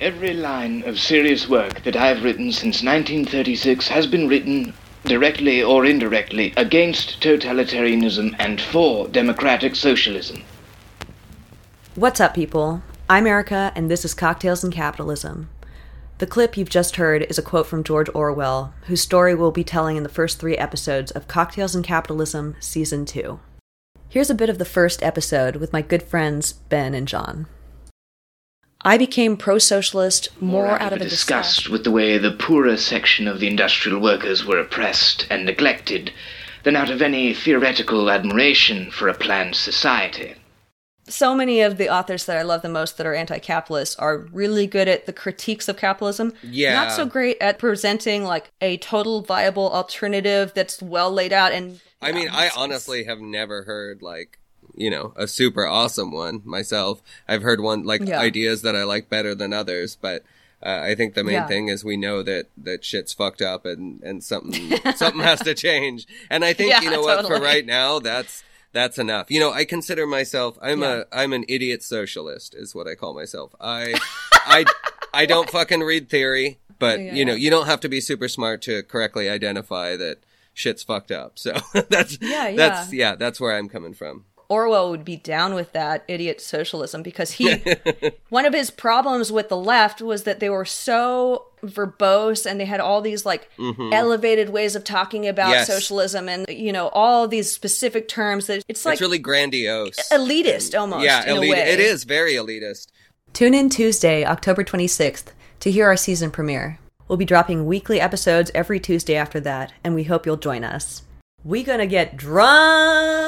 Every line of serious work that I've written since 1936 has been written, directly or indirectly, against totalitarianism and for democratic socialism. What's up, people? I'm Erica, and this is Cocktails and Capitalism. The clip you've just heard is a quote from George Orwell, whose story we'll be telling in the first three episodes of Cocktails and Capitalism Season 2. Here's a bit of the first episode with my good friends Ben and John. I became pro socialist more out of a disgust with the way the poorer section of the industrial workers were oppressed and neglected than out of any theoretical admiration for a planned society. So many of the authors that I love the most that are anti capitalist are really good at the critiques of capitalism. Yeah. Not so great at presenting like a total viable alternative that's well laid out and I mean, I honestly have never heard like you know a super awesome one myself. I've heard one like Yeah. ideas that I like better than others, but uh, I think the main Yeah. thing is we know that that shit's fucked up and and something something has to change. And I think Yeah, you know what for right now that's that's enough. You know, I consider myself I'm Yeah. a I'm an idiot socialist is what I call myself. I I I don't fucking read theory, but you know, you don't have to be super smart to correctly identify that shit's fucked up. So that's Yeah, that's yeah, that's where I'm coming from. Orwell would be down with that idiot socialism because he one of his problems with the left was that they were so verbose and they had all these like elevated ways of talking about Mm-hmm. Yes. socialism and you know all these specific terms that it's like it's really grandiose. elitist almost yeah, in elite. a way. It is very elitist. Tune in Tuesday, October 26th to hear our season premiere. We'll be dropping weekly episodes every Tuesday after that, and we hope you'll join us. We gonna get drunk.